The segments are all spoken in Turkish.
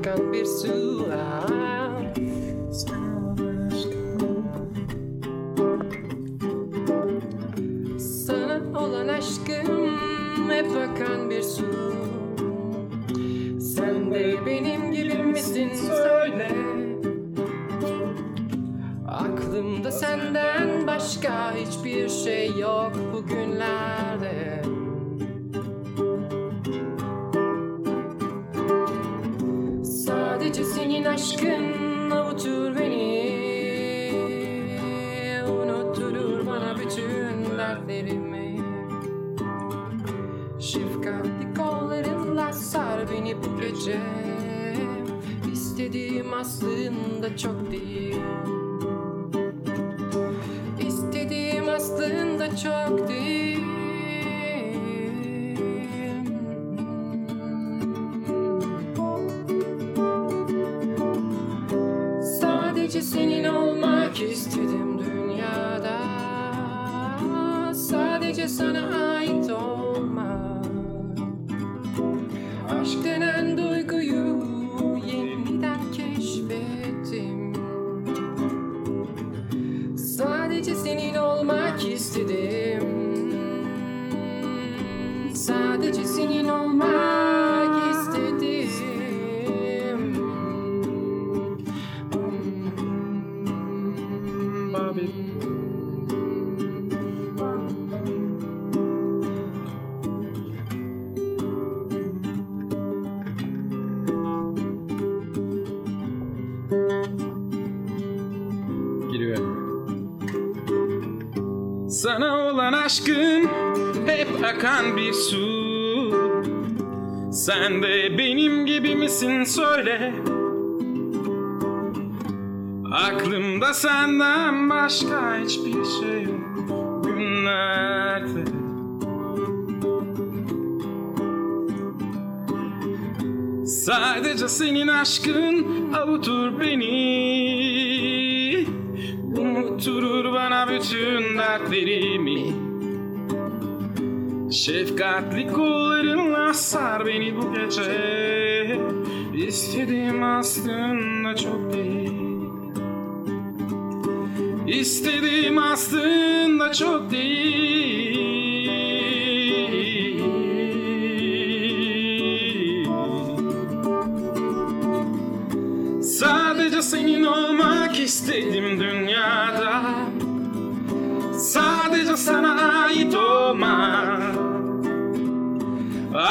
akan bir su Sana olan aşkım hep akan bir su Sen de benim gibi misin? Söyle. Aklımda senden başka hiçbir şey yok bugünlerde çok değil. İstediğim aslında çok değil. Sadece senin olmak istedim dünyada. Sadece sana ait olmak akan bir su. Sen de benim gibi misin söyle. Aklımda senden başka hiçbir şey yok günlerde. Sadece senin aşkın avutur beni. Unutturur bana bütün dertlerimi Şefkatli kollarınla sar beni bu gece. İstediğim aslında çok değil. İstediğim aslında çok değil. Sadece senin olmak istedim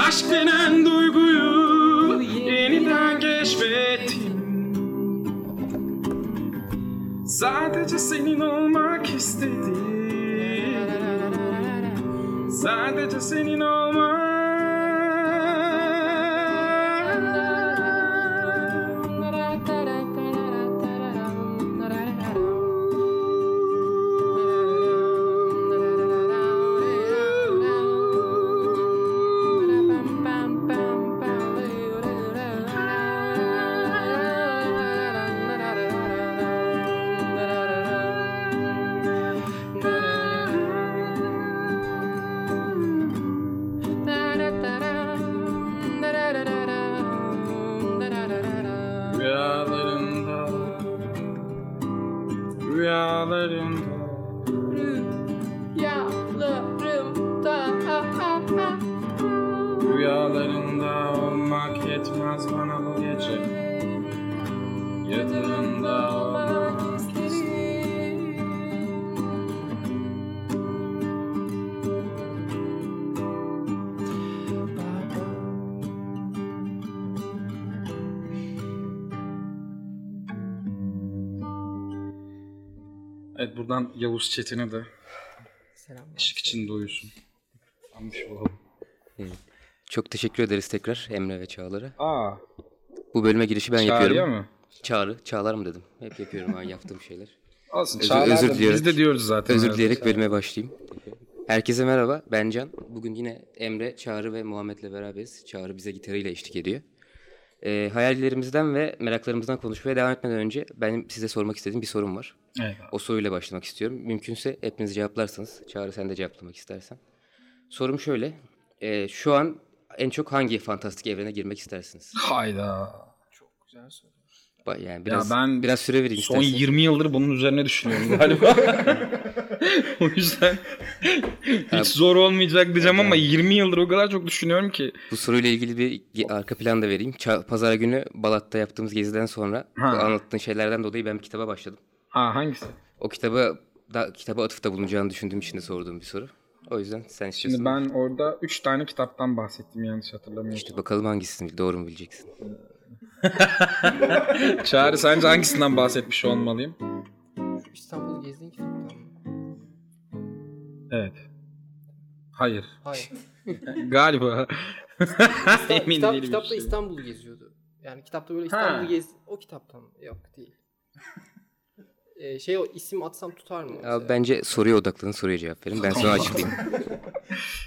Aşk denen duyguyu yeniden keşfettim. Sadece senin olmak istedim. Sadece senin Yavuz Çetin'e de Selam. ışık içinde uyusun. Anmış olalım. Çok teşekkür ederiz tekrar Emre ve Çağlar'a. Aa, Bu bölüme girişi ben çağırıyor yapıyorum. mu? Çağrı, Çağlar mı dedim? Hep yapıyorum ben yaptığım şeyler. Olsun Özür- çağlar özür da- dileyerek- Biz de diyoruz zaten. Özür dileyerek bölüme başlayayım. Herkese merhaba, ben Can. Bugün yine Emre, Çağrı ve Muhammed'le beraberiz. Çağrı bize gitarıyla eşlik ediyor. Ee, hayallerimizden ve meraklarımızdan konuşmaya devam etmeden önce benim size sormak istediğim bir sorum var. Evet. O soruyla başlamak istiyorum. Mümkünse hepiniz cevaplarsanız. Çağrı sen de cevaplamak istersen. Sorum şöyle. Ee, şu an en çok hangi fantastik evrene girmek istersiniz? Hayda. Çok güzel soru. Yani biraz ben biraz süre verin Son istersen. 20 yıldır bunun üzerine düşünüyorum galiba. o yüzden hiç zor olmayacak diyeceğim ama 20 yıldır o kadar çok düşünüyorum ki. Bu soruyla ilgili bir arka plan da vereyim. Pazar günü Balat'ta yaptığımız geziden sonra Ha. anlattığın şeylerden dolayı ben bir kitaba başladım. Ha hangisi? O kitabı da kitaba atıfta bulunacağını düşündüğüm için de sorduğum bir soru. O yüzden sen istiyorsun. Şimdi ben orada 3 tane kitaptan bahsettim yanlış hatırlamıyorsam. İşte bakalım hangisini doğru mu bileceksin. Çağrı sence hangisinden bahsetmiş olmalıyım? Şu İstanbul'u gezdiğin kitaptan mı? Evet. Hayır. Hayır. Galiba. Emin Kitap, değilim. kitapta işte. İstanbul'u geziyordu. Yani kitapta böyle. İstanbul'u gez... O kitaptan? Yok değil. Ee, şey o isim atsam tutar mı? Ya bence soruya odaklanın soruya cevap verin. Ben sonra açıklayayım.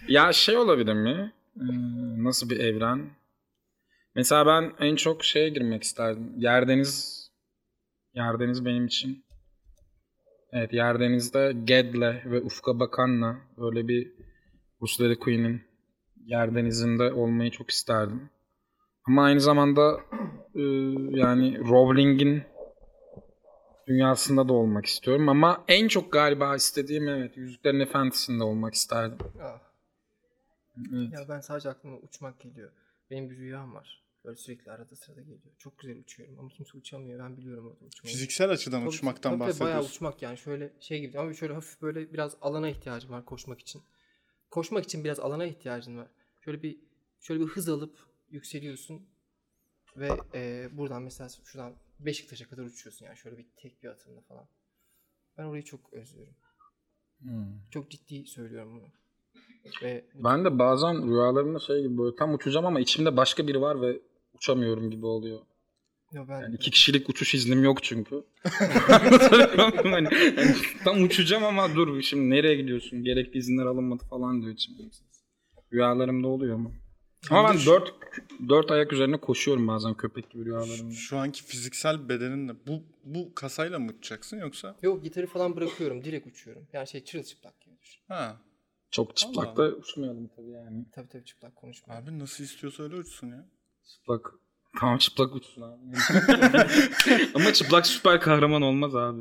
Ya şey olabilir mi? Ee, nasıl bir evren? Mesela ben en çok şeye girmek isterdim. Yerdeniz Yerdeniz benim için. Evet Yerdeniz'de Ged'le ve Ufka Bakan'la böyle bir Rusları Queen'in Yerdeniz'inde olmayı çok isterdim. Ama aynı zamanda e, yani Rowling'in dünyasında da olmak istiyorum. Ama en çok galiba istediğim evet Yüzüklerin Efendisi'nde olmak isterdim. Ah. Evet. Ya ben sadece aklıma uçmak geliyor. Benim bir rüyam var. Böyle sürekli arada sırada geliyor. Çok güzel uçuyorum ama kimse uçamıyor. Ben biliyorum orada uçmayı. Fiziksel açıdan Tabii, uçmaktan tabii, tabii, Bayağı bahsediyorsun. uçmak yani şöyle şey gibi ama şöyle hafif böyle biraz alana ihtiyacım var koşmak için. Koşmak için biraz alana ihtiyacın var. Şöyle bir şöyle bir hız alıp yükseliyorsun ve e, buradan mesela şuradan Beşiktaş'a kadar uçuyorsun yani şöyle bir tek bir atımla falan. Ben orayı çok özlüyorum. Çok ciddi söylüyorum bunu. Ve Ben de bazen rüyalarımda şey gibi böyle tam uçacağım ama içimde başka biri var ve uçamıyorum gibi oluyor. Yo, ben Yani iki kişilik uçuş iznim yok çünkü. Hani tam uçacağım ama dur şimdi nereye gidiyorsun? Gerekli izinler alınmadı falan diyor içimde. Rüyalarımda oluyor ama. Ama ben dört, dört ayak üzerine koşuyorum bazen köpek gibi rüyalarımda. Şu anki fiziksel bedeninle bu bu kasayla mı uçacaksın yoksa? Yok gitarı falan bırakıyorum direkt uçuyorum. Yani şey çırılçıplak gibi düşün. Ha. Çok çıplak da uçmayalım tabii yani. Tabii tabii çıplak konuşma. Abi nasıl istiyorsa öyle uçsun ya. Çıplak. Tamam çıplak uçsun abi. ama çıplak süper kahraman olmaz abi.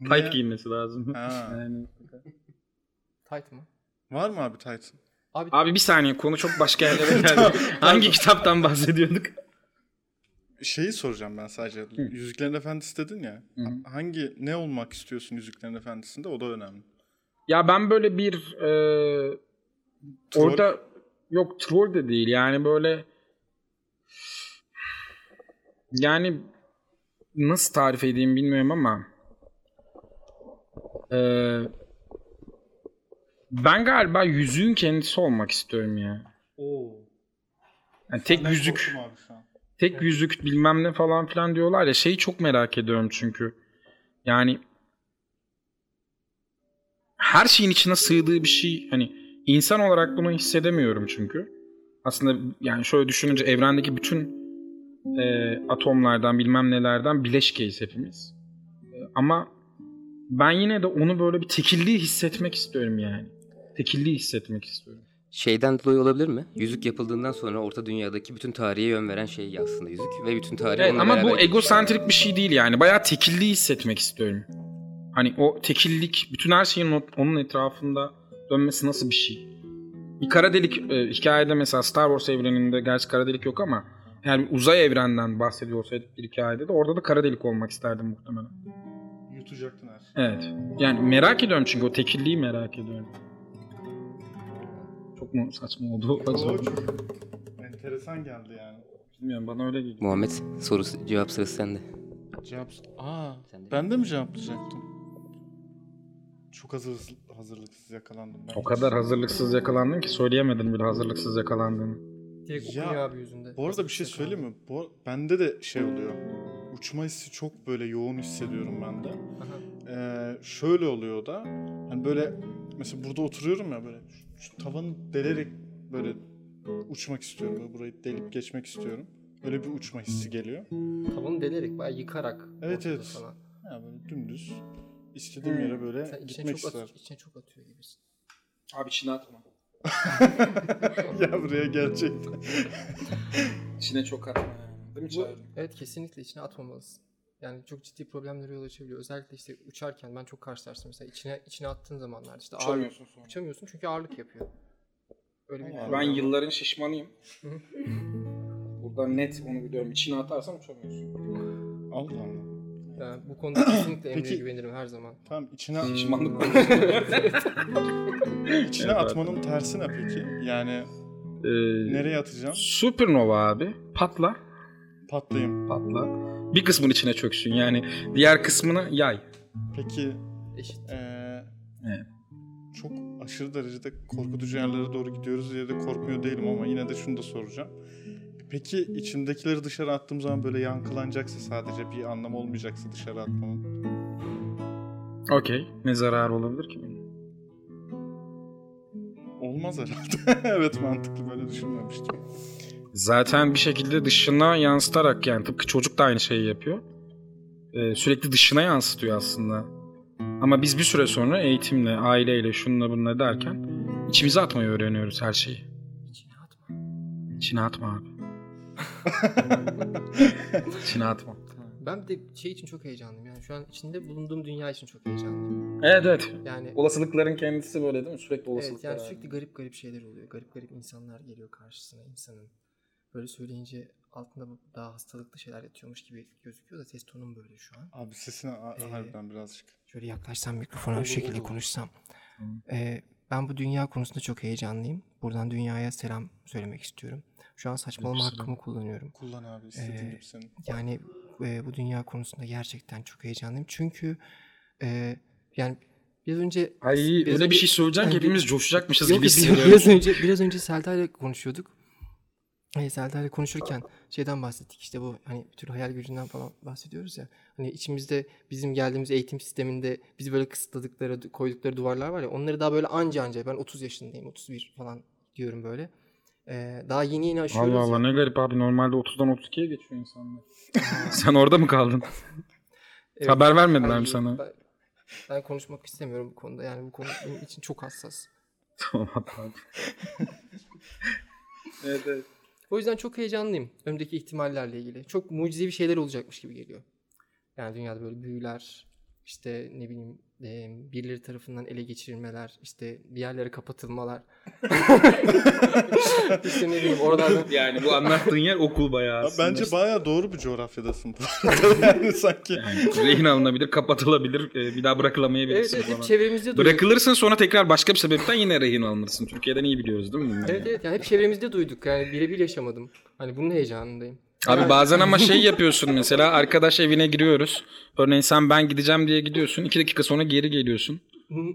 Niye? Tight giymesi lazım. Ha. Yani. Tight mı? Var mı abi Titan? Abi, Abi bir saniye konu çok başka yerlere geldi. Hangi kitaptan bahsediyorduk? Şeyi soracağım ben sadece. Yüzüklerin Efendisi dedin ya. Hı hı. Ha- Hangi ne olmak istiyorsun Yüzüklerin Efendisi'nde? O da önemli. Ya ben böyle bir e, Troll. orada yok troll de değil yani böyle yani nasıl tarif edeyim bilmiyorum ama e, ben galiba yüzüğün kendisi olmak istiyorum ya. Oo. Yani tek yüzük tek yüzük bilmem ne falan filan diyorlar ya şeyi çok merak ediyorum çünkü. Yani her şeyin içine sığdığı bir şey hani insan olarak bunu hissedemiyorum çünkü. Aslında yani şöyle düşününce evrendeki bütün e, atomlardan bilmem nelerden bileşkeyiz hepimiz. E, ama ben yine de onu böyle bir tekilliği hissetmek istiyorum yani. Tekilliği hissetmek istiyorum. Şeyden dolayı olabilir mi? Yüzük yapıldığından sonra Orta Dünya'daki bütün tarihe yön veren şey aslında yüzük ve bütün tarihi Evet, ama bu beraber egosentrik bir şey değil yani. Bayağı tekilliği hissetmek istiyorum. Hani o tekillik, bütün her şeyin onun etrafında dönmesi nasıl bir şey? Bir kara delik e, hikayede mesela Star Wars evreninde gerçi kara delik yok ama yani uzay evrenden bahsediyorsaydık bir hikayede de orada da kara delik olmak isterdim muhtemelen. Yutacaktın her şeyi. Evet. Yani merak ediyorum çünkü o tekilliği merak ediyorum. Çok mu saçma oldu? Çok enteresan geldi yani. Bilmiyorum bana öyle geliyor. Muhammed soru cevap sırası sende. Cevap... Aa, ben de mi cevaplayacaktım? Çok hazır, hazırlıksız yakalandım ben. O kadar hazırlıksız yakalandın ki söyleyemedim bile hazırlıksız yakalandığını. direkt Ya, abi yüzünde. Bu arada bir şey söyleyeyim mi? Bu, bende de şey oluyor. Uçma hissi çok böyle yoğun hissediyorum ben de. Ee, şöyle oluyor da. Hani böyle mesela burada oturuyorum ya böyle şu, şu tavanı delerek böyle uçmak istiyorum. Böyle burayı delip geçmek istiyorum. Öyle bir uçma hissi geliyor. Tavanı delerek bayağı yıkarak. Evet, evet. Falan. Ya böyle dümdüz istediğim yere böyle Sen gitmek çok, isterim. at, içine çok atıyor gibisin. Abi içine atma. ya buraya gerçekten. İçine çok atma yani. Değil mi Bu, evet kesinlikle içine atmamalısın. Yani çok ciddi problemlere yol açabiliyor. Özellikle işte uçarken ben çok karşılaştım mesela içine içine attığın zamanlar işte ağırlık, Uçamıyorsun sonra. uçamıyorsun çünkü ağırlık yapıyor. Öyle bir Ben var. yılların şişmanıyım. Burada net onu biliyorum. İçine atarsan uçamıyorsun. Allah Allah. Yani bu konuda kesinlikle Emre'ye Peki- güvenirim her zaman. Tamam içine Şişmanlık içine atmanın tersi ne peki? Yani Ee, nereye atacağım? Supernova abi. Patla. Patlayayım. Patla. Bir kısmın içine çöksün yani. Diğer kısmını yay. Peki Eşit. eee Evet. çok aşırı derecede korkutucu yerlere doğru gidiyoruz diye de korkmuyor değilim ama yine de şunu da soracağım. Peki içimdekileri dışarı attığım zaman böyle yankılanacaksa sadece bir anlamı olmayacaksa dışarı atmamın. Okey. Ne zararı olabilir ki bunun? Olmaz herhalde. evet mantıklı böyle düşünmemiştim. Zaten bir şekilde dışına yansıtarak yani tıpkı çocuk da aynı şeyi yapıyor. Ee, sürekli dışına yansıtıyor aslında. Ama biz bir süre sonra eğitimle, aileyle, şununla bununla derken içimize atmayı öğreniyoruz her şeyi. İçine atma. İçine atma abi. İçine atma. Ben de şey için çok heyecanlıyım. Yani şu an içinde bulunduğum dünya için çok heyecanlıyım. Evet evet. Yani Olasılıkların kendisi böyle değil mi? Sürekli evet olasılıklar. yani abi. sürekli garip garip şeyler oluyor. Garip garip insanlar geliyor karşısına insanın. Böyle söyleyince altında bu daha hastalıklı şeyler yatıyormuş gibi gözüküyor da ses tonum böyle şu an. Abi sesine a- Ee, harbiden birazcık. Şöyle yaklaşsam mikrofona şu şekilde konuşsam. Ee, ben bu dünya konusunda çok heyecanlıyım. Buradan dünyaya selam söylemek istiyorum. Şu an saçmalama hakkımı kullanıyorum. Kullan abi istediğin Ee, gibi senin. Yani e, bu dünya konusunda gerçekten çok heyecanlıyım. Çünkü e, yani biraz önce Ay biraz öyle bir şey söyleyeceğim ki Yani hepimiz coşacakmışız gibi biraz- hissediyorum. Biraz önce biraz önce Selda ile konuşuyorduk. Selda ile konuşurken şeyden bahsettik işte bu hani bir tür hayal gücünden falan bahsediyoruz ya. Hani içimizde bizim geldiğimiz eğitim sisteminde bizi böyle kısıtladıkları, koydukları duvarlar var ya onları daha böyle anca anca ben 30 yaşındayım 31 falan diyorum böyle. Ee, daha yeni yeni aşıyoruz Allah ya. Allah ne garip abi normalde 30'dan 32'ye geçiyor insanlar. Sen orada mı kaldın? Evet. Haber vermediler mi sana? Ben, ben konuşmak istemiyorum bu konuda. Yani bu konu benim için çok hassas. Tamam abi. evet evet. O yüzden çok heyecanlıyım önümdeki ihtimallerle ilgili. Çok mucizevi şeyler olacakmış gibi geliyor. Yani dünyada böyle büyüler, işte ne bileyim e, birileri tarafından ele geçirilmeler, işte bir yerlere kapatılmalar. işte ne bileyim oralardan Yani bu anlattığın yer okul bayağı aslında. bence bayağı doğru bir coğrafyadasın yani sanki. Yani rehin alınabilir, kapatılabilir, e, bir daha bırakılamayabilirsin Evet evet çevremizde duyduk. Bırakılırsın sonra tekrar başka bir sebepten yine rehin alınırsın. Türkiye'den iyi biliyoruz değil mi? Evet evet yani hep çevremizde duyduk. Yani birebir yaşamadım. Hani bunun heyecanındayım. Abi bazen ama şey yapıyorsun mesela arkadaş evine giriyoruz. Örneğin sen ben gideceğim diye gidiyorsun. iki dakika sonra geri geliyorsun.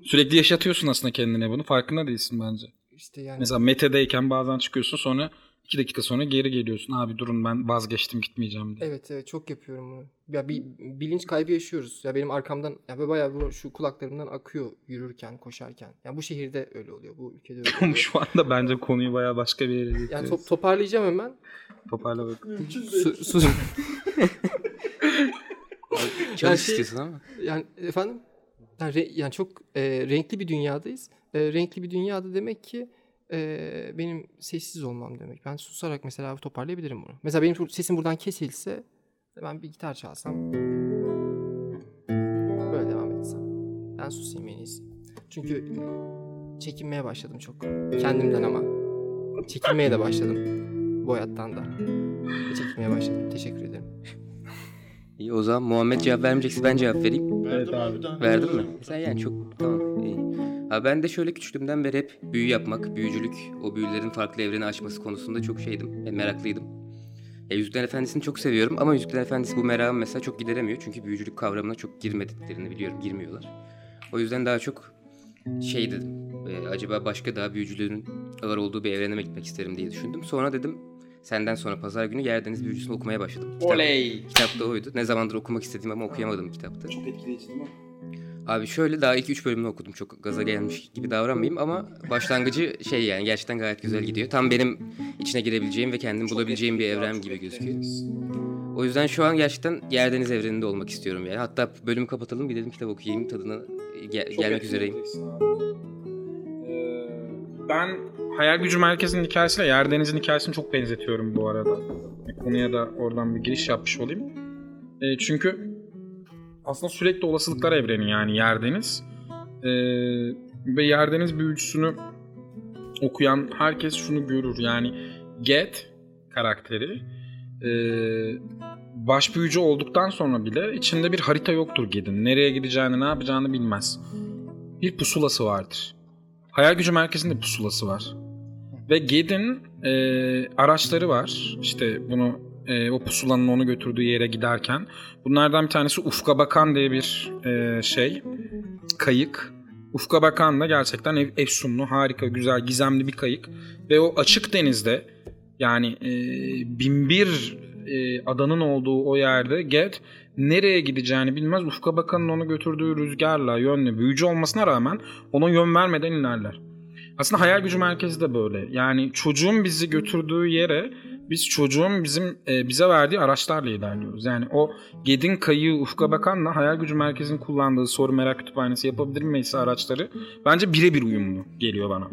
Sürekli yaşatıyorsun aslında kendine bunu. Farkında değilsin bence. işte yani Mesela Mete'deyken bazen çıkıyorsun sonra iki dakika sonra geri geliyorsun. Abi durun ben vazgeçtim gitmeyeceğim diye. Evet evet çok yapıyorum bunu. Ya bir bilinç kaybı yaşıyoruz. Ya benim arkamdan ya böyle bayağı bu, şu kulaklarımdan akıyor yürürken, koşarken. Ya bu şehirde öyle oluyor. Bu ülkede öyle oluyor. şu anda bence konuyu bayağı başka bir yere Yani getiriyoruz. top, toparlayacağım hemen. Toparla bak. Su, su, Çalış şey- istiyorsun ama. yani efendim yani, re- yani çok e, renkli bir dünyadayız. E, renkli bir dünyada demek ki e, benim sessiz olmam demek. Ben susarak mesela toparlayabilirim bunu. Mesela benim sesim buradan kesilse ben bir gitar çalsam böyle devam etsem. Ben susayım en iyisi. Çünkü çekinmeye başladım çok. Kendimden ama. Çekinmeye de başladım. Bu hayattan da. Çekinmeye başladım. Teşekkür ederim. İyi o zaman Muhammed cevap vermeyecekse ben cevap vereyim. Verdim abi. Verdin mi? Sen yani çok. Ha ben de şöyle küçüklüğümden beri hep büyü yapmak, büyücülük, o büyülerin farklı evreni açması konusunda çok şeydim, e, meraklıydım. Ya Yüzüklerin Efendisi'ni çok seviyorum ama Yüzüklerin Efendisi bu merakımı mesela çok gideremiyor. Çünkü büyücülük kavramına çok girmediklerini biliyorum, girmiyorlar. O yüzden daha çok şey dedim, e, acaba başka daha büyücülerin var olduğu bir evrene mi gitmek isterim diye düşündüm. Sonra dedim, senden sonra pazar günü Yerdeniz Büyücüsü'nü okumaya başladım. Kitap- Oley. Kitap da oydu. Ne zamandır okumak istediğim ama okuyamadım kitapta. Çok etkileyici değil mi? Abi şöyle daha 2-3 bölümünü okudum. Çok gaza gelmiş gibi davranmayayım ama başlangıcı şey yani gerçekten gayet güzel gidiyor. Tam benim içine girebileceğim ve kendim bulabileceğim bir evren gibi gözüküyor. O yüzden şu an gerçekten Yerdeniz evreninde olmak istiyorum yani. Hatta bölümü kapatalım gidelim kitap okuyayım tadına ge- gelmek üzereyim. Ee, ben Hayal Gücü Merkezi'nin hikayesiyle Yerdeniz'in hikayesini çok benzetiyorum bu arada. Konuya da oradan bir giriş yapmış olayım. E, çünkü aslında sürekli olasılıklar evreni yani Yerdeniz. E, ve Yerdeniz büyücüsünü okuyan herkes şunu görür. Yani Get karakteri e, baş büyücü olduktan sonra bile içinde bir harita yoktur Ged'in. Nereye gideceğini, ne yapacağını bilmez. Bir pusulası vardır. Hayal gücü merkezinde pusulası var. Ve Ged'in e, araçları var. İşte bunu e, o pusulanın onu götürdüğü yere giderken. Bunlardan bir tanesi Ufka Bakan diye bir e, şey. Kayık. Ufka Bakan da gerçekten ev, efsunlu, harika, güzel, gizemli bir kayık. Ve o açık denizde yani e, binbir e, adanın olduğu o yerde Ged nereye gideceğini bilmez. Ufka Bakan'ın onu götürdüğü rüzgarla yönlü büyücü olmasına rağmen ona yön vermeden inerler. Aslında hayal gücü merkezi de böyle. Yani çocuğun bizi götürdüğü yere biz çocuğun bizim e, bize verdiği araçlarla ilerliyoruz. Yani o Ged'in kayığı Ufka Bakan'la hayal gücü merkezinin kullandığı soru merak kütüphanesi yapabilir miyiz araçları bence birebir uyumlu geliyor bana.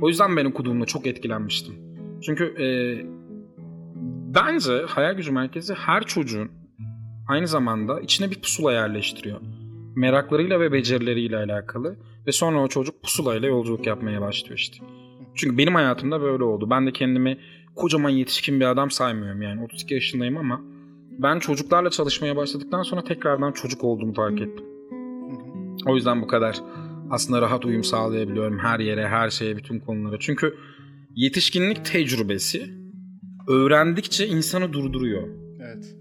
O yüzden ben okuduğumda çok etkilenmiştim. Çünkü e, bence hayal gücü merkezi her çocuğun aynı zamanda içine bir pusula yerleştiriyor. Meraklarıyla ve becerileriyle alakalı. Ve sonra o çocuk pusulayla yolculuk yapmaya başlıyor işte. Çünkü benim hayatımda böyle oldu. Ben de kendimi kocaman yetişkin bir adam saymıyorum yani 32 yaşındayım ama ben çocuklarla çalışmaya başladıktan sonra tekrardan çocuk olduğumu fark ettim. O yüzden bu kadar aslında rahat uyum sağlayabiliyorum her yere, her şeye, bütün konulara. Çünkü yetişkinlik tecrübesi öğrendikçe insanı durduruyor. Evet.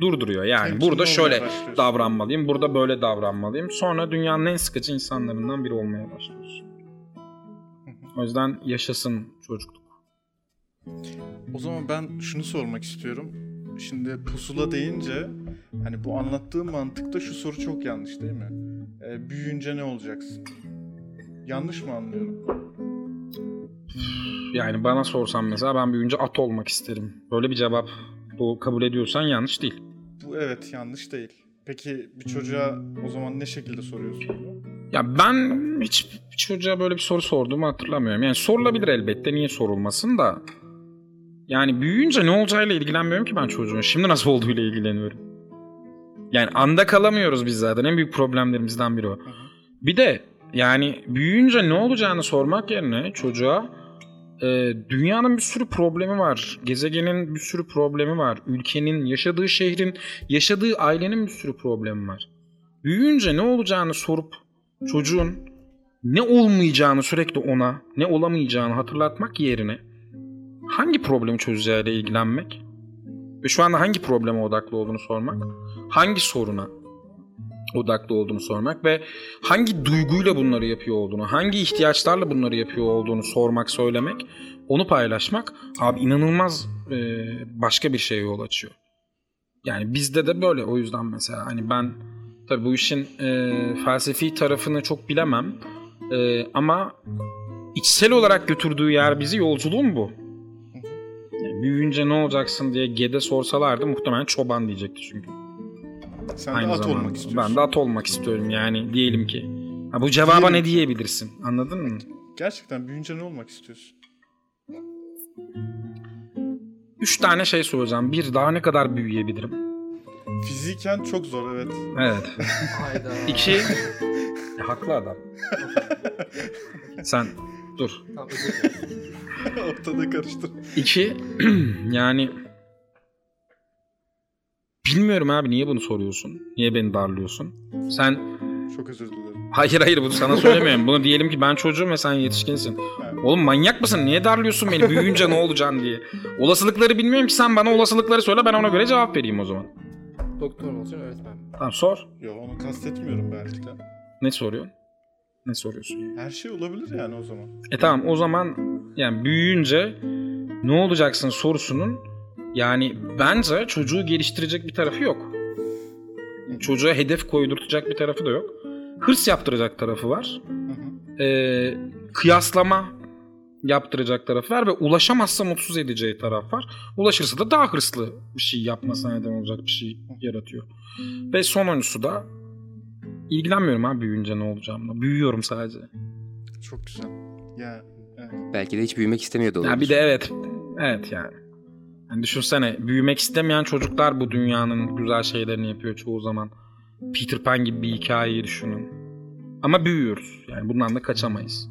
Durduruyor yani. Temkinli burada şöyle davranmalıyım, burada böyle davranmalıyım. Sonra dünyanın en sıkıcı insanlarından biri olmaya başlıyorsun. O yüzden yaşasın çocukluk. O zaman ben şunu sormak istiyorum. Şimdi pusula deyince hani bu anlattığım mantıkta şu soru çok yanlış değil mi? Ee, büyüyünce ne olacaksın? Yanlış mı anlıyorum? Yani bana sorsan mesela ben büyüyünce at olmak isterim. Böyle bir cevap bu kabul ediyorsan yanlış değil. Bu evet yanlış değil. Peki bir çocuğa o zaman ne şekilde soruyorsun bunu? Ya ben hiç bir çocuğa böyle bir soru sorduğumu hatırlamıyorum. Yani sorulabilir elbette niye sorulmasın da. Yani büyüyünce ne olacağıyla ilgilenmiyorum ki ben çocuğun. Şimdi nasıl olduğuyla ilgileniyorum. Yani anda kalamıyoruz biz zaten. En büyük problemlerimizden biri o. Bir de yani büyüyünce ne olacağını sormak yerine çocuğa e, dünyanın bir sürü problemi var. Gezegenin bir sürü problemi var. Ülkenin, yaşadığı şehrin, yaşadığı ailenin bir sürü problemi var. Büyüyünce ne olacağını sorup çocuğun ne olmayacağını sürekli ona, ne olamayacağını hatırlatmak yerine hangi problemi çözeceğiyle ilgilenmek? Ve şu anda hangi probleme odaklı olduğunu sormak, hangi soruna odaklı olduğunu sormak? Ve hangi duyguyla bunları yapıyor olduğunu, hangi ihtiyaçlarla bunları yapıyor olduğunu sormak, söylemek, onu paylaşmak abi inanılmaz e, başka bir şeye yol açıyor. Yani bizde de böyle. O yüzden mesela hani ben tabii bu işin e, felsefi tarafını çok bilemem. E, ama içsel olarak götürdüğü yer bizi yolculuğun bu. Büyüyünce ne olacaksın diye Gede sorsalardı muhtemelen çoban diyecekti çünkü. Sen de Aynı at zamanda. olmak istiyorsun. Ben de at olmak istiyorum yani diyelim ki. Ha, bu cevaba Diyelim ne ki. diyebilirsin anladın mı? Gerçekten büyüyünce ne olmak istiyorsun? Üç tane şey soracağım. Bir daha ne kadar büyüyebilirim? Fiziken çok zor evet. Evet. Hayda. İki. E, haklı adam. Sen dur. Tamam, özür dilerim. Ortada karıştır. İki. yani bilmiyorum abi niye bunu soruyorsun? Niye beni darlıyorsun? Sen Çok özür dilerim. hayır hayır bunu sana söylemiyorum. Bunu diyelim ki ben çocuğum ve sen yetişkinsin. Oğlum manyak mısın? Niye darlıyorsun beni? Büyüyünce ne olacaksın diye. Olasılıkları bilmiyorum ki sen bana olasılıkları söyle ben ona göre cevap vereyim o zaman. Doktor olacaksın öğretmen? Tamam sor. Yo onu kastetmiyorum belki de. Ne soruyorsun? Ne soruyorsun? yani? Her şey olabilir yani o zaman. E tamam o zaman yani büyüyünce ne olacaksın sorusunun yani bence çocuğu geliştirecek bir tarafı yok. Çocuğa hedef koydurtacak bir tarafı da yok. Hırs yaptıracak tarafı var. Hı hı. Ee, kıyaslama yaptıracak tarafı var ve ulaşamazsa mutsuz edeceği taraf var. Ulaşırsa da daha hırslı bir şey yapmasına neden olacak bir şey yaratıyor. Ve sonuncusu da ilgilenmiyorum ha büyüyünce ne olacağımla. Büyüyorum sadece. Çok güzel. Ya Evet. Belki de hiç büyümek istemiyor da olabilir. Ya bir de evet. Evet yani. yani. Düşünsene büyümek istemeyen çocuklar bu dünyanın güzel şeylerini yapıyor çoğu zaman. Peter Pan gibi bir hikayeyi düşünün. Ama büyüyoruz. Yani bundan da kaçamayız.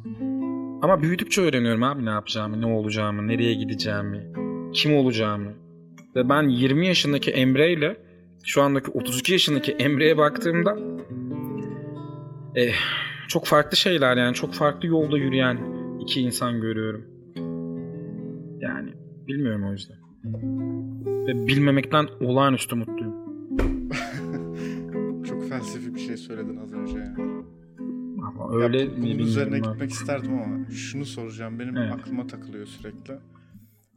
Ama büyüdükçe öğreniyorum abi ne yapacağımı, ne olacağımı, nereye gideceğimi, kim olacağımı. Ve ben 20 yaşındaki Emre ile şu andaki 32 yaşındaki Emre'ye baktığımda eh, çok farklı şeyler yani çok farklı yolda yürüyen iki insan görüyorum. Yani bilmiyorum o yüzden. Ve bilmemekten olağanüstü mutluyum. Çok felsefi bir şey söyledin az önce ya. Ama öyle ya, bunun üzerine artık. gitmek isterdim ama şunu soracağım. Benim Evet. aklıma takılıyor sürekli.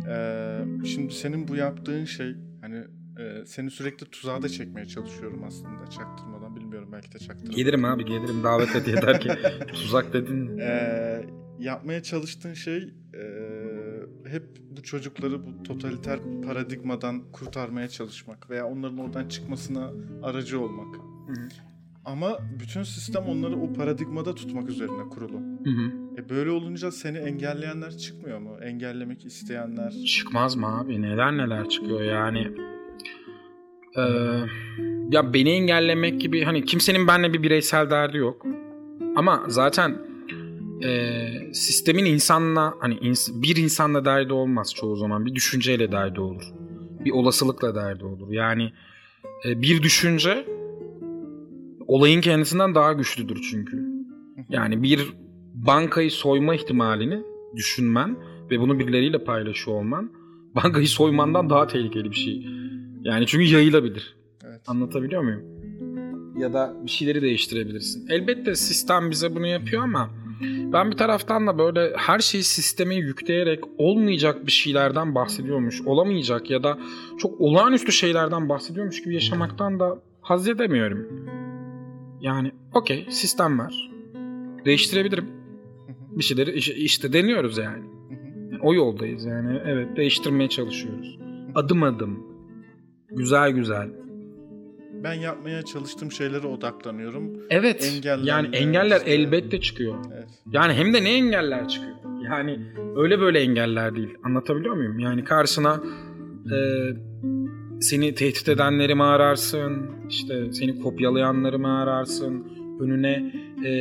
Ee, şimdi senin bu yaptığın şey hani e, seni sürekli tuzağa da çekmeye çalışıyorum aslında çaktırmadan bilmiyorum belki de çaktırmadan. Gelirim abi gelirim davet et yeter ki tuzak dedin. Ee, yapmaya çalıştığın şey e, hep bu çocukları bu totaliter paradigmadan kurtarmaya çalışmak veya onların oradan çıkmasına aracı olmak. Ama bütün sistem onları o paradigmada tutmak üzerine kurulu. Hı hı. E böyle olunca seni engelleyenler çıkmıyor mu? Engellemek isteyenler. Çıkmaz mı abi? Neler neler çıkıyor yani. Ee, ya beni engellemek gibi hani kimsenin benimle bir bireysel derdi yok. Ama zaten e, sistemin insanla hani ins- bir insanla derdi olmaz çoğu zaman. Bir düşünceyle derdi olur. Bir olasılıkla derdi olur. Yani e, bir düşünce olayın kendisinden daha güçlüdür çünkü. Yani bir bankayı soyma ihtimalini düşünmen ve bunu birileriyle paylaşıyor olman bankayı soymandan daha tehlikeli bir şey. Yani çünkü yayılabilir. Evet. Anlatabiliyor muyum? Ya da bir şeyleri değiştirebilirsin. Elbette sistem bize bunu yapıyor ama ben bir taraftan da böyle her şeyi sisteme yükleyerek olmayacak bir şeylerden bahsediyormuş, olamayacak ya da çok olağanüstü şeylerden bahsediyormuş gibi yaşamaktan da haz edemiyorum. Yani okey sistem var. Değiştirebilirim. Bir şeyleri iş- işte deniyoruz yani. O yoldayız yani. Evet değiştirmeye çalışıyoruz. Adım adım. Güzel güzel. Ben yapmaya çalıştığım şeylere odaklanıyorum. Evet. Engellerle yani engeller işte- elbette çıkıyor. Evet. Yani hem de ne engeller çıkıyor. Yani öyle böyle engeller değil. Anlatabiliyor muyum? Yani karşına e, seni tehdit edenleri mi ararsın? İşte seni kopyalayanları mı ararsın? Önüne e,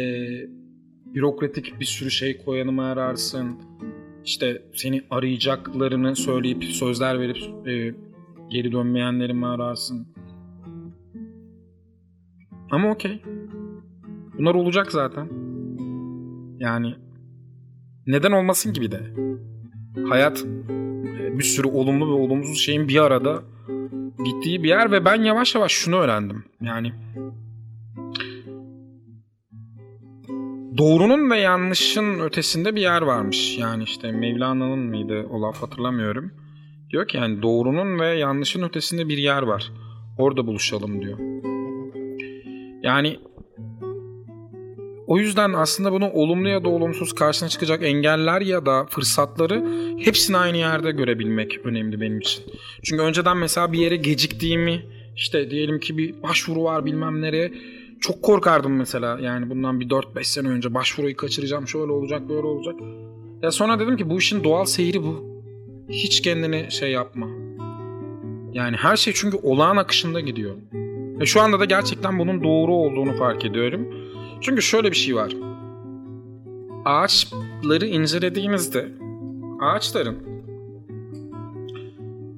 bürokratik bir sürü şey koyanı mı ararsın? İşte seni arayacaklarını söyleyip sözler verip e, geri dönmeyenleri mi ararsın? Ama okey. Bunlar olacak zaten. Yani neden olmasın gibi de. Hayat e, bir sürü olumlu ve olumsuz şeyin bir arada gittiği bir yer ve ben yavaş yavaş şunu öğrendim. Yani doğrunun ve yanlışın ötesinde bir yer varmış. Yani işte Mevlana'nın mıydı o laf hatırlamıyorum. Diyor ki yani doğrunun ve yanlışın ötesinde bir yer var. Orada buluşalım diyor. Yani o yüzden aslında bunu olumlu ya da olumsuz karşına çıkacak engeller ya da fırsatları hepsini aynı yerde görebilmek önemli benim için. Çünkü önceden mesela bir yere geciktiğimi işte diyelim ki bir başvuru var bilmem nereye çok korkardım mesela yani bundan bir 4-5 sene önce başvuruyu kaçıracağım şöyle olacak böyle olacak. Ya sonra dedim ki bu işin doğal seyri bu. Hiç kendini şey yapma. Yani her şey çünkü olağan akışında gidiyor. Ve şu anda da gerçekten bunun doğru olduğunu fark ediyorum. Çünkü şöyle bir şey var. Ağaçları incelediğimizde ağaçların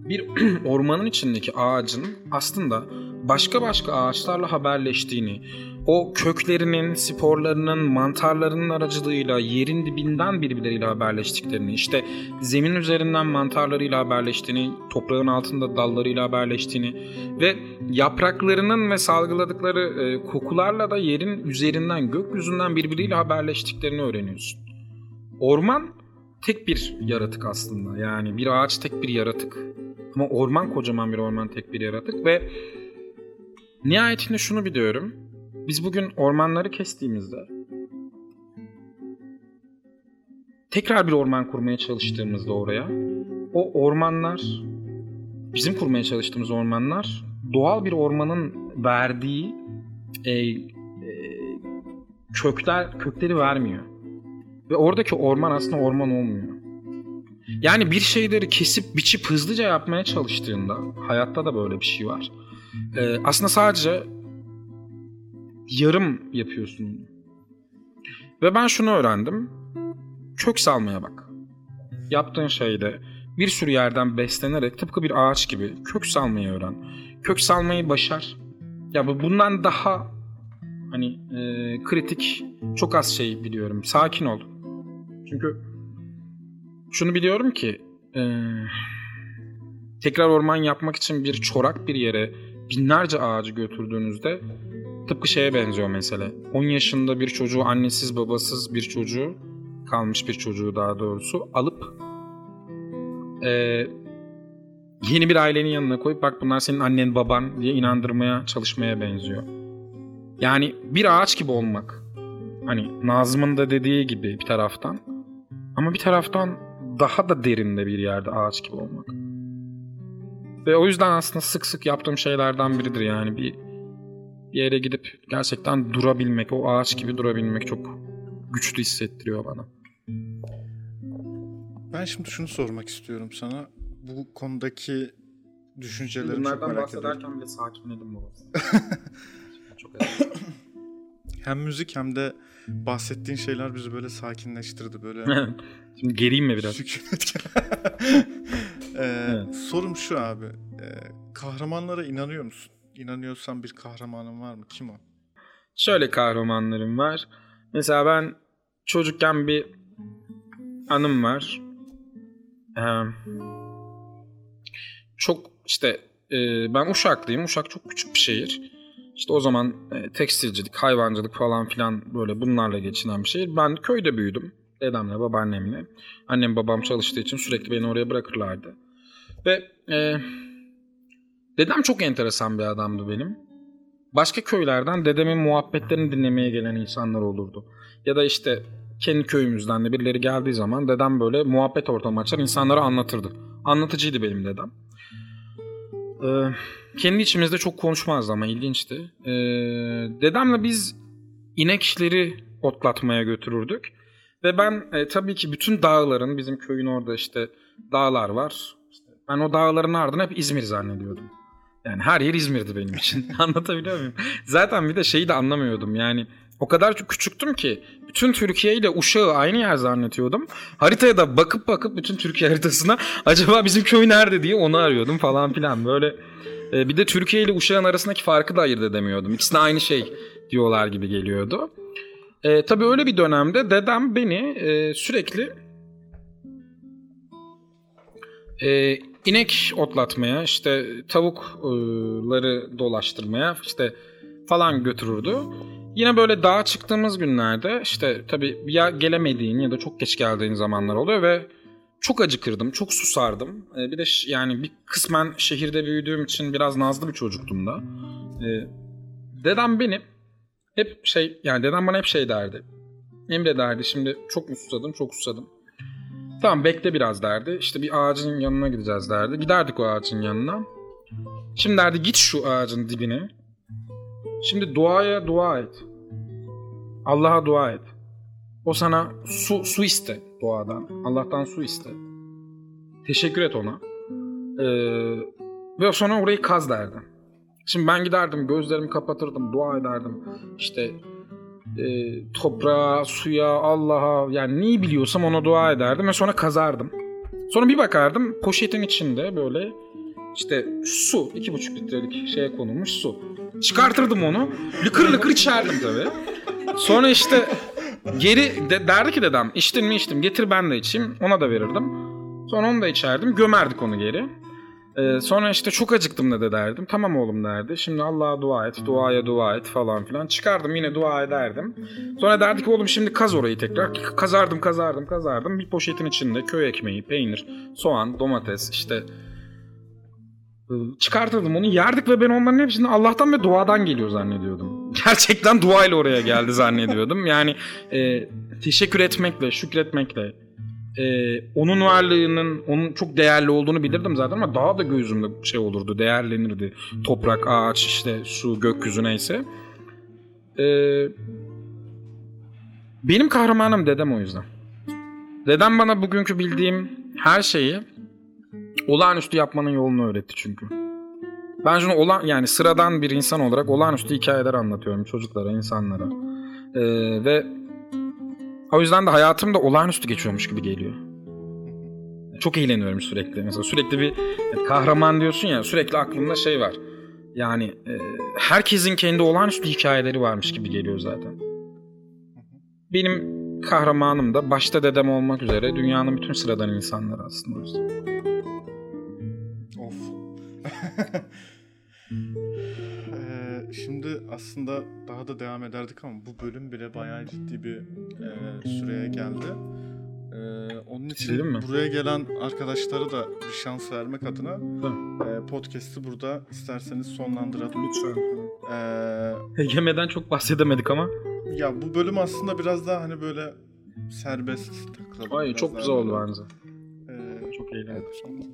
bir ormanın içindeki ağacın aslında başka başka ağaçlarla haberleştiğini, o köklerinin, sporlarının, mantarlarının aracılığıyla yerin dibinden birbirleriyle haberleştiklerini, işte zemin üzerinden mantarlarıyla haberleştiğini, toprağın altında dallarıyla haberleştiğini ve yapraklarının ve salgıladıkları e, kokularla da yerin üzerinden, gökyüzünden birbiriyle haberleştiklerini öğreniyorsun. Orman tek bir yaratık aslında. Yani bir ağaç tek bir yaratık. Ama orman kocaman bir orman tek bir yaratık ve nihayetinde şunu biliyorum. Biz bugün ormanları kestiğimizde tekrar bir orman kurmaya çalıştığımızda oraya o ormanlar bizim kurmaya çalıştığımız ormanlar doğal bir ormanın verdiği e, e, kökler kökleri vermiyor. Ve oradaki orman aslında orman olmuyor. Yani bir şeyleri kesip biçip hızlıca yapmaya çalıştığında hayatta da böyle bir şey var. Ee, aslında sadece yarım yapıyorsun. Ve ben şunu öğrendim. Kök salmaya bak. Yaptığın şeyde bir sürü yerden beslenerek tıpkı bir ağaç gibi kök salmayı öğren. Kök salmayı başar. Ya bu bundan daha hani e, kritik çok az şey biliyorum. Sakin ol. Çünkü şunu biliyorum ki e, tekrar orman yapmak için bir çorak bir yere binlerce ağacı götürdüğünüzde tıpkı şeye benziyor mesela. 10 yaşında bir çocuğu annesiz babasız bir çocuğu kalmış bir çocuğu daha doğrusu alıp e, yeni bir ailenin yanına koyup bak bunlar senin annen baban diye inandırmaya çalışmaya benziyor. Yani bir ağaç gibi olmak. Hani Nazım'ın da dediği gibi bir taraftan. Ama bir taraftan daha da derinde bir yerde ağaç gibi olmak. Ve o yüzden aslında sık sık yaptığım şeylerden biridir yani bir bir yere gidip gerçekten durabilmek, o ağaç gibi durabilmek çok güçlü hissettiriyor bana. Ben şimdi şunu sormak istiyorum sana. Bu konudaki düşüncelerini çok merak ediyorum. bahsederken bile sakinledim bu Çok Hem müzik hem de bahsettiğin şeyler bizi böyle sakinleştirdi. Böyle Şimdi geriyim mi biraz? sükunet. Ee, Evet. Sorum şu abi. Ee, kahramanlara inanıyor musun? İnanıyorsan bir kahramanın var mı? Kim o? Şöyle kahramanlarım var. Mesela ben çocukken bir anım var. Ee, çok işte e, ben Uşaklıyım. Uşak çok küçük bir şehir. İşte o zaman e, tekstilcilik, hayvancılık falan filan böyle bunlarla geçinen bir şehir. Ben köyde büyüdüm. Dedemle, babaannemle. Annem babam çalıştığı için sürekli beni oraya bırakırlardı. Ve e, dedem çok enteresan bir adamdı benim başka köylerden dedemin muhabbetlerini dinlemeye gelen insanlar olurdu. Ya da işte kendi köyümüzden de birileri geldiği zaman dedem böyle muhabbet ortamı açar insanlara anlatırdı. Anlatıcıydı benim dedem. Ee, kendi içimizde çok konuşmazdı ama ilginçti. Ee, dedemle biz inekleri otlatmaya götürürdük. Ve ben e, tabii ki bütün dağların, bizim köyün orada işte dağlar var. Ben o dağların ardına hep İzmir zannediyordum. Yani her yer İzmir'di benim için. Anlatabiliyor muyum? Zaten bir de şeyi de anlamıyordum. Yani o kadar çok küçüktüm ki bütün Türkiye ile Uşak'ı aynı yer zannediyordum. Haritaya da bakıp bakıp bütün Türkiye haritasına acaba bizim köy nerede diye onu arıyordum falan filan. Böyle e, bir de Türkiye ile Uşak'ın arasındaki farkı da ayırt edemiyordum. İkisine aynı şey diyorlar gibi geliyordu. E, tabii öyle bir dönemde dedem beni e, sürekli e, inek otlatmaya, işte tavukları dolaştırmaya işte falan götürürdü. Yine böyle dağa çıktığımız günlerde işte tabii ya gelemediğin ya da çok geç geldiğin zamanlar oluyor ve çok acıkırdım, çok susardım. E, bir de yani bir kısmen şehirde büyüdüğüm için biraz nazlı bir çocuktum da. E, dedem beni hep şey yani dedem bana hep şey derdi. Emre derdi şimdi çok mu susadım, çok susadım. Tamam bekle biraz derdi. İşte bir ağacın yanına gideceğiz derdi. Giderdik o ağacın yanına. Şimdi derdi git şu ağacın dibine. Şimdi duaya dua et. Allah'a dua et. O sana su su iste doğadan. Allah'tan su iste. Teşekkür et ona. Ee, ve sonra orayı kaz derdi. Şimdi ben giderdim gözlerimi kapatırdım dua ederdim. İşte e, toprağa, suya, Allah'a yani neyi biliyorsam ona dua ederdim ve sonra kazardım. Sonra bir bakardım poşetin içinde böyle işte su, iki buçuk litrelik şeye konulmuş su. Çıkartırdım onu, lıkır lıkır içerdim tabii. Sonra işte geri de, derdi ki dedem içtin mi içtim getir ben de içeyim ona da verirdim. Sonra onu da içerdim gömerdik onu geri. Ee, sonra işte çok acıktım dede derdim. Tamam oğlum derdi. Şimdi Allah'a dua et, duaya dua et falan filan. Çıkardım yine dua ederdim. Sonra derdi ki oğlum şimdi kaz orayı tekrar. Kazardım, kazardım, kazardım. Bir poşetin içinde köy ekmeği, peynir, soğan, domates işte Ee, çıkartırdım onu yerdik ve ben onların hepsini Allah'tan ve duadan geliyor zannediyordum. Gerçekten duayla oraya geldi zannediyordum. Yani e, teşekkür etmekle, şükretmekle, e, onun varlığının onun çok değerli olduğunu bilirdim zaten ama daha da gözümde şey olurdu, değerlenirdi. Toprak, ağaç, işte su, gökyüzü neyse. E, benim kahramanım dedem o yüzden. Dedem bana bugünkü bildiğim her şeyi olağanüstü yapmanın yolunu öğretti çünkü. Ben şunu olan yani sıradan bir insan olarak olağanüstü hikayeler anlatıyorum çocuklara, insanlara. Ee, ve o yüzden de hayatım da olağanüstü geçiyormuş gibi geliyor. Çok eğleniyorum sürekli. Mesela sürekli bir kahraman diyorsun ya sürekli aklımda şey var. Yani e, herkesin kendi olağanüstü hikayeleri varmış gibi geliyor zaten. Benim kahramanım da başta dedem olmak üzere dünyanın bütün sıradan insanları aslında. Of. Şimdi aslında daha da devam ederdik ama bu bölüm bile bayağı ciddi bir e, süreye geldi. Ee, onun için mi? buraya gelen arkadaşlara da bir şans vermek adına e, podcast'i burada isterseniz sonlandıralım. Lütfen. Ee, Hegemeden çok bahsedemedik ama. ya bu bölüm aslında biraz daha hani böyle serbest takılalım. Ay Biraz çok güzel oldu bence. Eğlendim.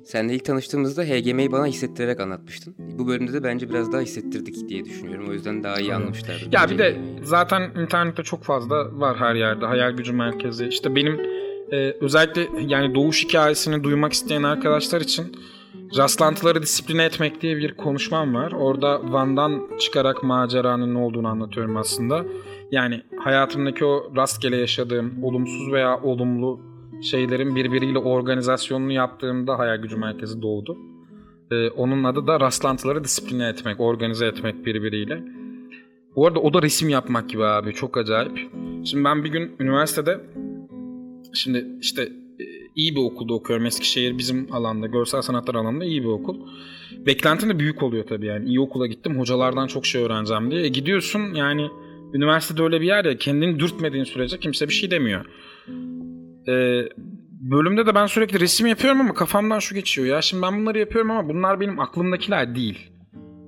Seninle ilk tanıştığımızda HGM'yi bana hissettirerek anlatmıştın. Bu bölümde de bence biraz daha hissettirdik diye düşünüyorum. O yüzden daha iyi Evet. anlamışlardı. Ya bir de zaten internette çok fazla var her yerde. Hayal gücü merkezi. İşte benim e, özellikle yani doğuş hikayesini duymak isteyen arkadaşlar için rastlantıları disipline etmek diye bir konuşmam var. Orada Van'dan çıkarak maceranın ne olduğunu anlatıyorum aslında. Yani hayatımdaki o rastgele yaşadığım olumsuz veya olumlu şeylerin birbiriyle organizasyonunu yaptığımda hayal gücü merkezi doğdu. E, onun adı da rastlantıları disipline etmek, organize etmek birbiriyle. Bu arada o da resim yapmak gibi abi. Çok acayip. Şimdi ben bir gün üniversitede şimdi işte e, iyi bir okulda okuyorum. Eskişehir bizim alanda, görsel sanatlar alanında iyi bir okul. Beklentim de büyük oluyor tabii yani. İyi okula gittim. Hocalardan çok şey öğreneceğim diye. E gidiyorsun yani üniversitede öyle bir yer ya kendini dürtmediğin sürece kimse bir şey demiyor. E, bölümde de ben sürekli resim yapıyorum ama kafamdan şu geçiyor. Ya şimdi ben bunları yapıyorum ama bunlar benim aklımdakiler değil.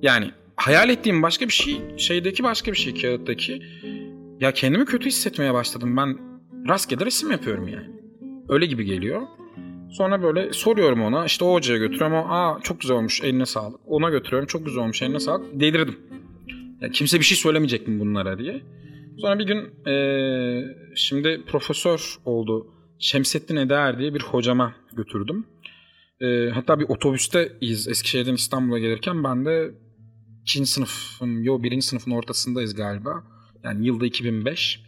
Yani hayal ettiğim başka bir şey, şeydeki başka bir şey, kağıttaki. Ya kendimi kötü hissetmeye başladım. Ben rastgele resim yapıyorum yani. Öyle gibi geliyor. Sonra böyle soruyorum ona. işte o hocaya götürüyorum. O, Aa çok güzel olmuş eline sağlık. Ona götürüyorum. Çok güzel olmuş eline sağlık. Delirdim. Ya kimse bir şey söylemeyecek mi bunlara diye. Sonra bir gün eee, şimdi profesör oldu. Şemsettin Eder diye bir hocama götürdüm. Eee, hatta bir otobüsteyiz Eskişehir'den İstanbul'a gelirken ben de ikinci sınıfın, yo birinci sınıfın ortasındayız galiba. Yani yılda 2005.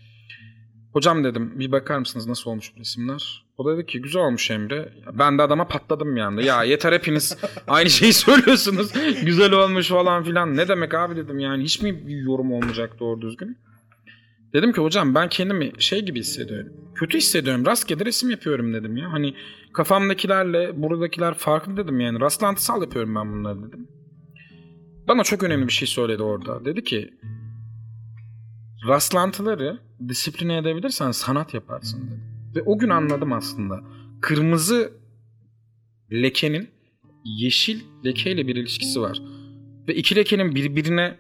Hocam dedim bir bakar mısınız nasıl olmuş bu resimler? O da dedi ki güzel olmuş Emre. Ben de adama patladım bir anda. Ya yeter hepiniz aynı şeyi söylüyorsunuz. güzel olmuş falan filan. Ne demek abi dedim yani hiç mi bir yorum olmayacak doğru düzgün? Dedim ki hocam ben kendimi şey gibi hissediyorum. Kötü hissediyorum. Rastgele resim yapıyorum dedim ya. Hani kafamdakilerle buradakiler farklı dedim yani. Rastlantısal yapıyorum ben bunları dedim. Bana çok önemli bir şey söyledi orada. Dedi ki rastlantıları disipline edebilirsen sanat yaparsın dedi. Ve o gün anladım aslında. Kırmızı lekenin yeşil lekeyle bir ilişkisi var. Ve iki lekenin birbirine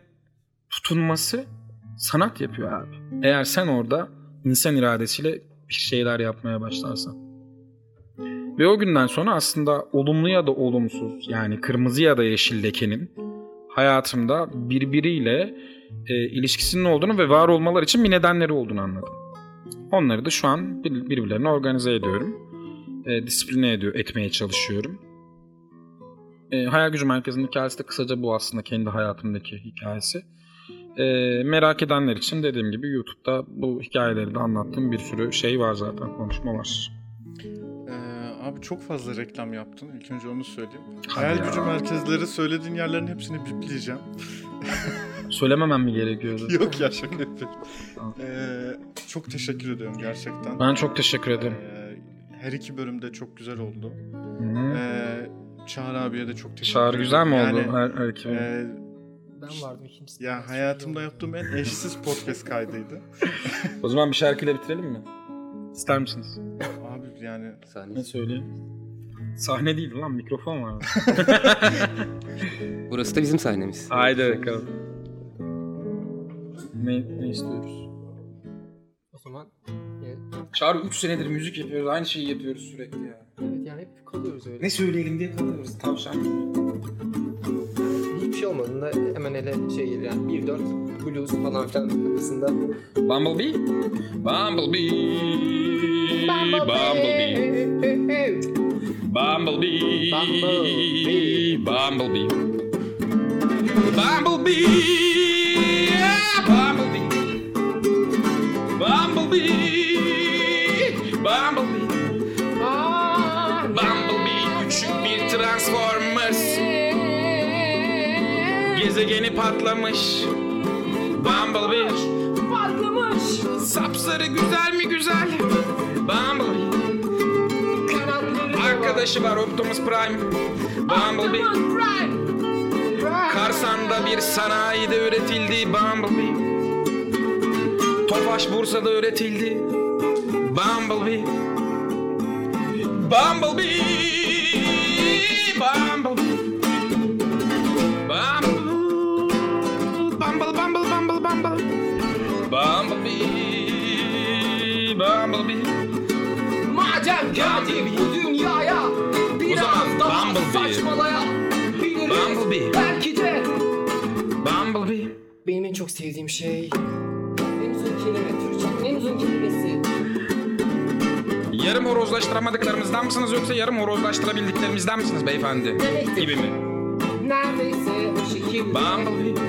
tutunması sanat yapıyor abi. Eğer sen orada insan iradesiyle bir şeyler yapmaya başlarsan. Ve o günden sonra aslında olumlu ya da olumsuz yani kırmızı ya da yeşil lekenin hayatımda birbiriyle e, ilişkisinin olduğunu ve var olmaları için bir nedenleri olduğunu anladım. Onları da şu an bir- birbirlerine organize ediyorum. E, disipline ediyor, etmeye çalışıyorum. E, Hayal Gücü Merkezi'nin hikayesi de kısaca bu aslında kendi hayatımdaki hikayesi. E, merak edenler için dediğim gibi YouTube'da bu hikayeleri de anlattığım bir sürü şey var zaten, konuşma var. Ee, abi çok fazla reklam yaptın. İlk önce onu söyleyeyim. Hayal ya. gücü merkezleri söylediğin yerlerin hepsini bipleyeceğim. Söylememem mi gerekiyordu? Yok ya şaka yapıyorum. Ee, çok teşekkür ediyorum gerçekten. Ben çok teşekkür ederim. Ee, her iki bölümde çok güzel oldu. Ee, Çağrı abiye de çok teşekkür Çağrı ederim. güzel mi oldu? Yani, her, her iki? e, Ben vardım ikincisi. ya hayatımda yaptığım en eşsiz podcast kaydıydı. O zaman bir şarkıyla bitirelim mi? İster misiniz? Abi yani Sahne. Ne söyleyeyim? Sahne değil lan mikrofon var. Burası da bizim sahnemiz. Haydi bakalım. Ne, ne istiyoruz? O zaman e, Çağrı 3 senedir müzik yapıyoruz. Aynı şeyi yapıyoruz sürekli ya. evet yani hep kalıyoruz öyle. Ne söyleyelim diye kalıyoruz. Tavşan gibi. Şey olmadığında hemen ele şey gelir yani 1-4 blues falan filan kafasında. Bumblebee? Bumblebee. Bumblebee. Bumblebee. Bumblebee. Bumblebee. Bumblebee. Yeah, Gezegeni patlamış. Bumblebee. Patlamış. Sapsarı güzel mi güzel? Bumblebee. Arkadaşı var Optimus Prime. Bumblebee. Karsan'da bir sanayide üretildi Bumblebee. Tofaş Bursa'da üretildi. Bumblebee. Bumblebee. Bumblebee. saçmalayabiliriz. Bumblebee. Belki de. Bumblebee. Benim en çok sevdiğim şey en uzun kelime Türkçenin en uzun kelimesi. Yarım horozlaştıramadıklarımızdan mısınız yoksa yarım horozlaştırabildiklerimizden misiniz beyefendi? Demektir. Gibi mi? Neredeyse o şekilde. Bumblebee.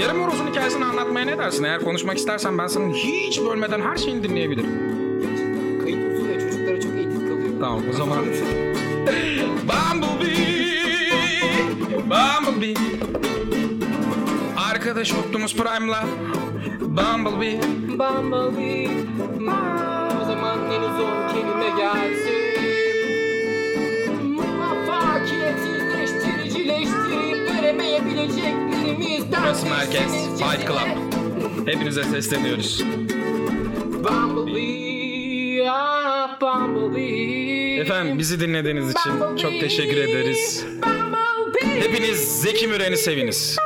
Yarım horozun hikayesini anlatmaya ne dersin? Eğer konuşmak istersen ben senin hiç bölmeden her şeyini dinleyebilirim. Gerçekten kayıt usulü ve çocuklara çok eğitim kalıyor. Tamam o zaman. Bumblebee. Bumblebee. Arkadaş Optimus Prime'la Bumblebee. Bumblebee. O zaman en uzun kelime gelsin. Muvaffakiyetsizleştiricileştirip veremeyebileceklerimizden Burası merkez. Fight Club. Hepinize sesleniyoruz. Bumblebee, ah Bumblebee. Efendim bizi dinlediğiniz için çok teşekkür ederiz. Hepiniz Zeki Müren'i seviniz.